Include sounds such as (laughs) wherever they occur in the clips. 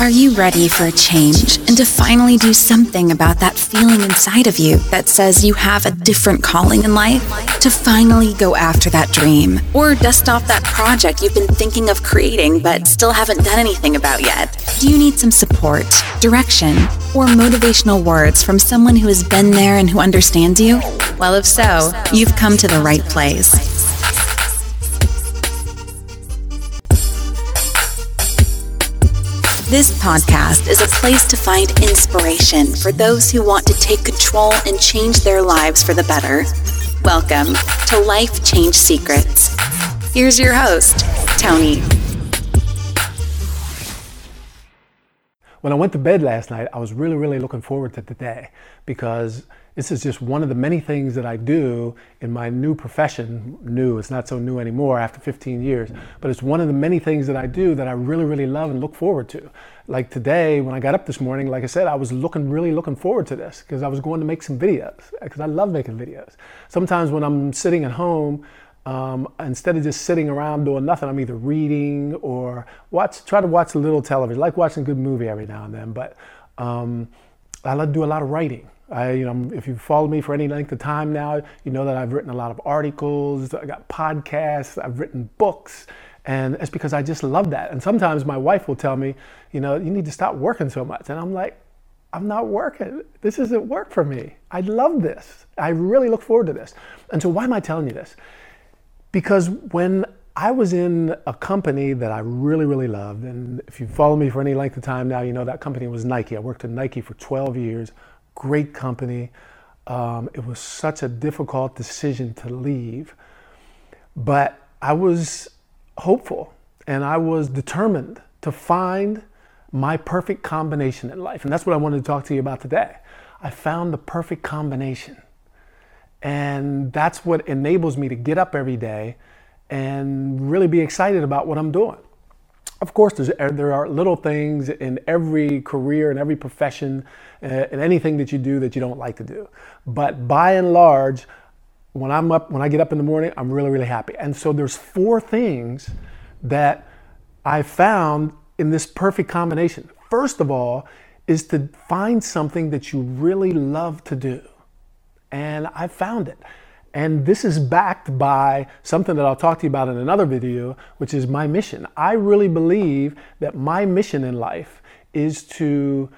Are you ready for a change and to finally do something about that feeling inside of you that says you have a different calling in life? To finally go after that dream or dust off that project you've been thinking of creating but still haven't done anything about yet? Do you need some support, direction, or motivational words from someone who has been there and who understands you? Well, if so, you've come to the right place. This podcast is a place to find inspiration for those who want to take control and change their lives for the better. Welcome to Life Change Secrets. Here's your host, Tony. When I went to bed last night, I was really, really looking forward to today because this is just one of the many things that I do in my new profession. New, it's not so new anymore after 15 years, but it's one of the many things that I do that I really, really love and look forward to. Like today, when I got up this morning, like I said, I was looking, really looking forward to this because I was going to make some videos because I love making videos. Sometimes when I'm sitting at home, um, instead of just sitting around doing nothing, I'm either reading or watch, try to watch a little television. I like watching a good movie every now and then, but um, I like to do a lot of writing. I, you know, if you follow me for any length of time now, you know that I've written a lot of articles, I got podcasts, I've written books, and it's because I just love that. And sometimes my wife will tell me, you know, you need to stop working so much. And I'm like, I'm not working. This isn't work for me. I love this. I really look forward to this. And so, why am I telling you this? Because when I was in a company that I really, really loved, and if you follow me for any length of time now, you know that company was Nike. I worked at Nike for 12 years great company. Um, it was such a difficult decision to leave, but I was hopeful and I was determined to find my perfect combination in life. And that's what I wanted to talk to you about today. I found the perfect combination. And that's what enables me to get up every day and really be excited about what I'm doing. Of course, there are little things in every career and every profession and uh, anything that you do that you don't like to do. But by and large, when I'm up, when I get up in the morning, I'm really, really happy. And so there's four things that I found in this perfect combination. First of all, is to find something that you really love to do. And I found it. And this is backed by something that I'll talk to you about in another video, which is my mission. I really believe that my mission in life is to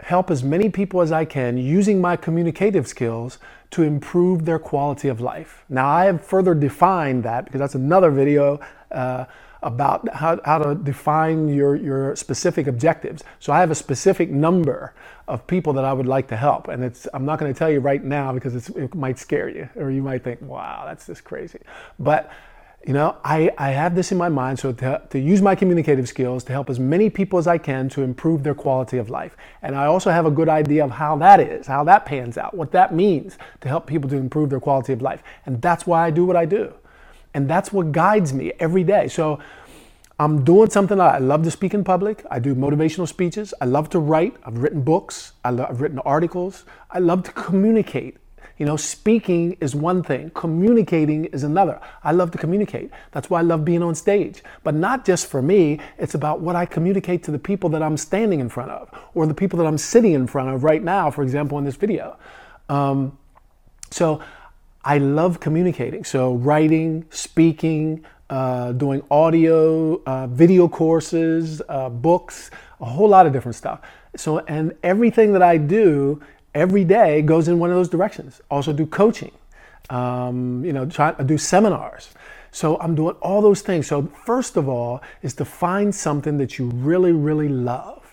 help as many people as I can using my communicative skills to improve their quality of life. Now, I have further defined that because that's another video. Uh, about how, how to define your, your specific objectives. So I have a specific number of people that I would like to help. And it's, I'm not going to tell you right now because it might scare you or you might think, wow, that's just crazy. But you know, I, I have this in my mind, so to, to use my communicative skills to help as many people as I can to improve their quality of life. And I also have a good idea of how that is, how that pans out, what that means to help people to improve their quality of life. And that's why I do what I do. And that's what guides me every day. So I'm doing something I love to speak in public. I do motivational speeches. I love to write. I've written books. I've written articles. I love to communicate. You know, speaking is one thing, communicating is another. I love to communicate. That's why I love being on stage. But not just for me, it's about what I communicate to the people that I'm standing in front of or the people that I'm sitting in front of right now, for example, in this video. Um, so I love communicating. So, writing, speaking, uh, doing audio, uh, video courses, uh, books, a whole lot of different stuff. So, and everything that I do every day goes in one of those directions. Also, do coaching, um, you know, try, do seminars. So, I'm doing all those things. So, first of all, is to find something that you really, really love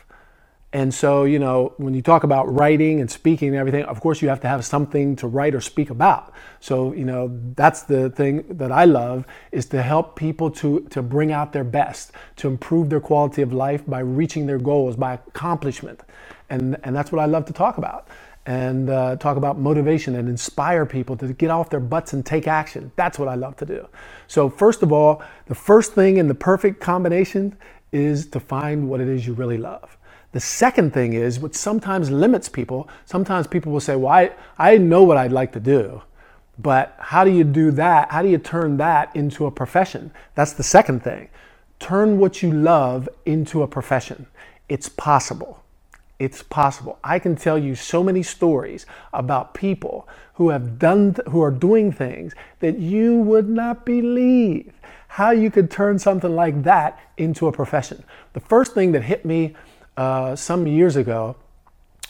and so, you know, when you talk about writing and speaking and everything, of course, you have to have something to write or speak about. So, you know, that's the thing that I love is to help people to, to bring out their best, to improve their quality of life by reaching their goals, by accomplishment. And, and that's what I love to talk about. And uh, talk about motivation and inspire people to get off their butts and take action. That's what I love to do. So, first of all, the first thing in the perfect combination is to find what it is you really love. The second thing is, what sometimes limits people, sometimes people will say, Well, I, I know what I'd like to do, but how do you do that? How do you turn that into a profession? That's the second thing. Turn what you love into a profession. It's possible. It's possible. I can tell you so many stories about people who have done, who are doing things that you would not believe how you could turn something like that into a profession. The first thing that hit me uh, some years ago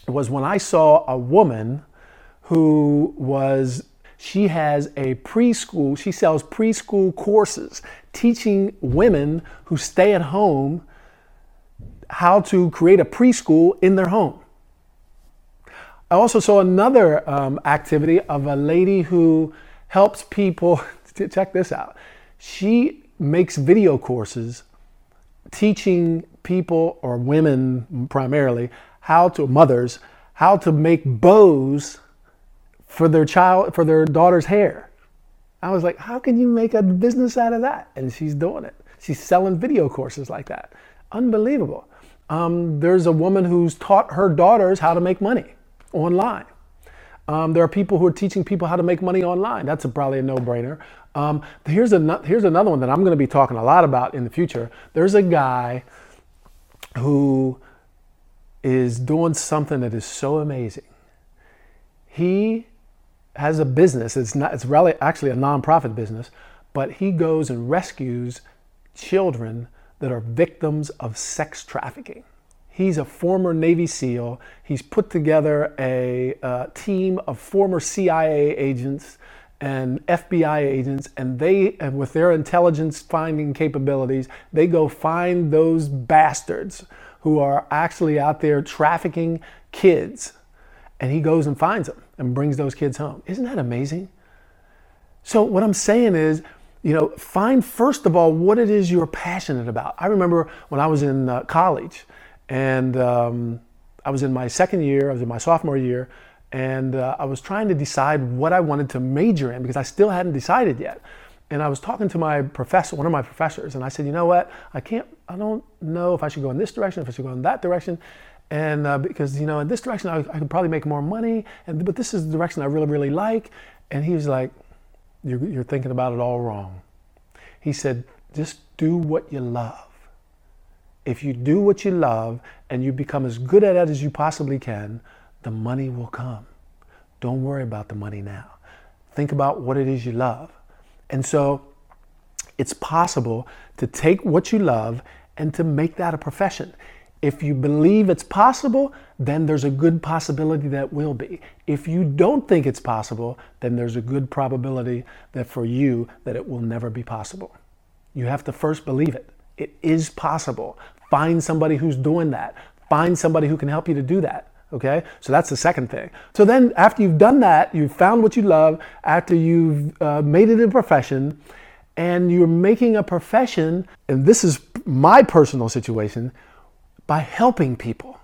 was when I saw a woman who was she has a preschool, she sells preschool courses teaching women who stay at home how to create a preschool in their home. I also saw another um, activity of a lady who helps people. (laughs) check this out. She makes video courses teaching people or women primarily how to mothers how to make bows for their child for their daughter's hair. I was like, how can you make a business out of that? And she's doing it. She's selling video courses like that. Unbelievable. Um, there's a woman who's taught her daughters how to make money online. Um, there are people who are teaching people how to make money online. That's a, probably a no-brainer. Um, here's, a, here's another one that I'm going to be talking a lot about in the future. There's a guy who is doing something that is so amazing. He has a business. It's not. It's really actually a nonprofit business, but he goes and rescues children that are victims of sex trafficking. He's a former Navy SEAL. He's put together a uh, team of former CIA agents and FBI agents, and they, and with their intelligence finding capabilities, they go find those bastards who are actually out there trafficking kids. And he goes and finds them and brings those kids home. Isn't that amazing? So, what I'm saying is, you know, find first of all what it is you're passionate about. I remember when I was in uh, college and um, I was in my second year, I was in my sophomore year, and uh, I was trying to decide what I wanted to major in because I still hadn't decided yet. And I was talking to my professor, one of my professors, and I said, you know what? I can't, I don't know if I should go in this direction, if I should go in that direction. And uh, because, you know, in this direction, I, I could probably make more money, and, but this is the direction I really, really like. And he was like, you're, you're thinking about it all wrong. He said, just do what you love. If you do what you love and you become as good at it as you possibly can, the money will come. Don't worry about the money now. Think about what it is you love. And so it's possible to take what you love and to make that a profession. If you believe it's possible, then there's a good possibility that will be. If you don't think it's possible, then there's a good probability that for you that it will never be possible. You have to first believe it. It is possible. Find somebody who's doing that. Find somebody who can help you to do that. Okay? So that's the second thing. So then after you've done that, you've found what you love, after you've uh, made it a profession, and you're making a profession, and this is my personal situation, by helping people.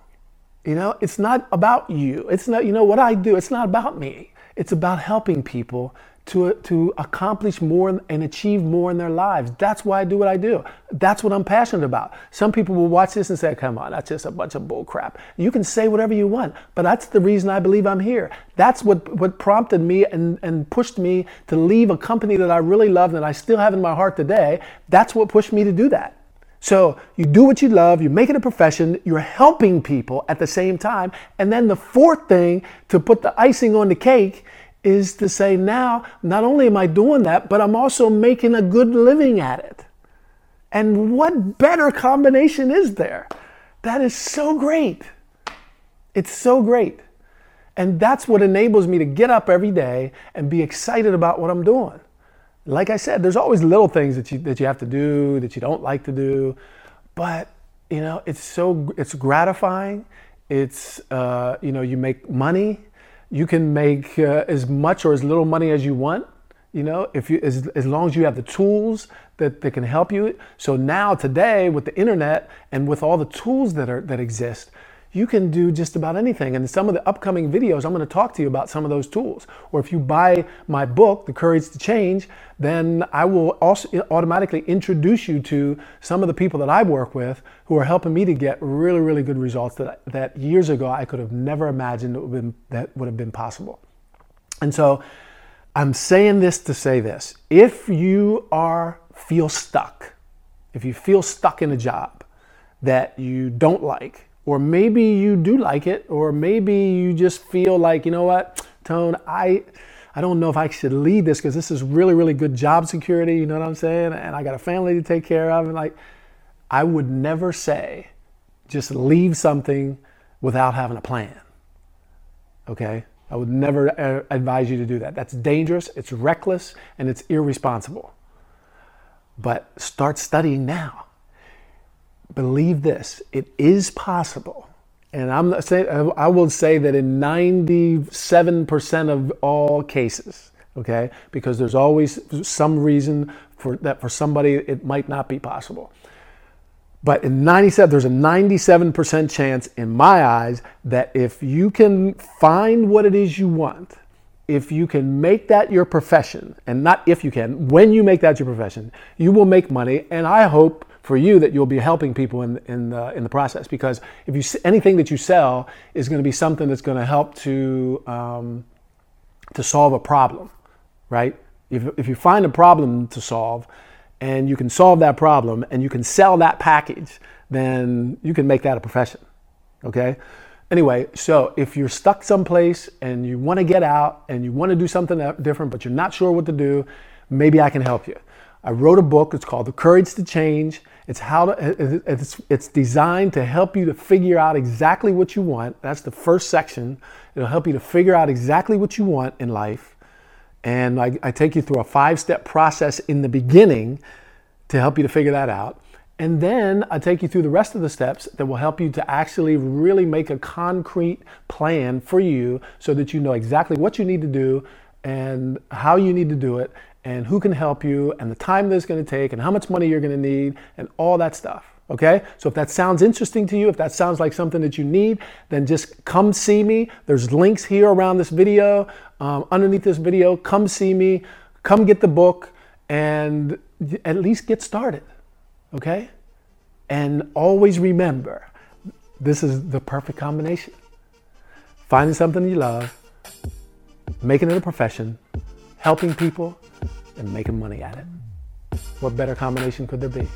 You know, it's not about you. It's not, you know, what I do, it's not about me. It's about helping people to, to accomplish more and achieve more in their lives. That's why I do what I do. That's what I'm passionate about. Some people will watch this and say, come on, that's just a bunch of bull crap. You can say whatever you want, but that's the reason I believe I'm here. That's what, what prompted me and, and pushed me to leave a company that I really love and I still have in my heart today. That's what pushed me to do that. So you do what you love, you make it a profession, you're helping people at the same time. And then the fourth thing to put the icing on the cake is to say, now, not only am I doing that, but I'm also making a good living at it. And what better combination is there? That is so great. It's so great. And that's what enables me to get up every day and be excited about what I'm doing like I said, there's always little things that you that you have to do that you don't like to do, but you know it's so it's gratifying. It's uh, you know you make money. You can make uh, as much or as little money as you want. You know if you as, as long as you have the tools that, that can help you. So now today with the internet and with all the tools that are that exist, you can do just about anything. And some of the upcoming videos, I'm going to talk to you about some of those tools. Or if you buy my book, The Courage to Change, then I will also automatically introduce you to some of the people that I work with who are helping me to get really, really good results that, that years ago I could have never imagined would been, that would have been possible. And so I'm saying this to say this. If you are feel stuck, if you feel stuck in a job, that you don't like. Or maybe you do like it, or maybe you just feel like, you know what, Tone, I I don't know if I should lead this because this is really, really good job security, you know what I'm saying? And I got a family to take care of. And like, I would never say just leave something without having a plan. Okay? I would never uh, advise you to do that. That's dangerous, it's reckless, and it's irresponsible. But start studying now. Believe this it is possible and I'm saying I will say that in 97% of all cases, okay, because there's always some reason for that for somebody it might not be possible. But in 97, there's a 97% chance in my eyes that if you can find what it is you want, if you can make that your profession, and not if you can, when you make that your profession, you will make money. And I hope for you that you'll be helping people in, in, the, in the process. Because if you anything that you sell is going to be something that's going to help to, um, to solve a problem, right? If, if you find a problem to solve and you can solve that problem and you can sell that package, then you can make that a profession, okay? Anyway, so if you're stuck someplace and you want to get out and you want to do something different, but you're not sure what to do, maybe I can help you. I wrote a book. It's called The Courage to Change. It's how to, it's, it's designed to help you to figure out exactly what you want. That's the first section. It'll help you to figure out exactly what you want in life. And I, I take you through a five step process in the beginning to help you to figure that out. And then I take you through the rest of the steps that will help you to actually really make a concrete plan for you so that you know exactly what you need to do and how you need to do it and who can help you and the time that it's going to take and how much money you're going to need and all that stuff. Okay? So if that sounds interesting to you, if that sounds like something that you need, then just come see me. There's links here around this video, um, underneath this video. Come see me, come get the book, and at least get started. Okay? And always remember this is the perfect combination finding something you love, making it a profession, helping people and making money at it. What better combination could there be?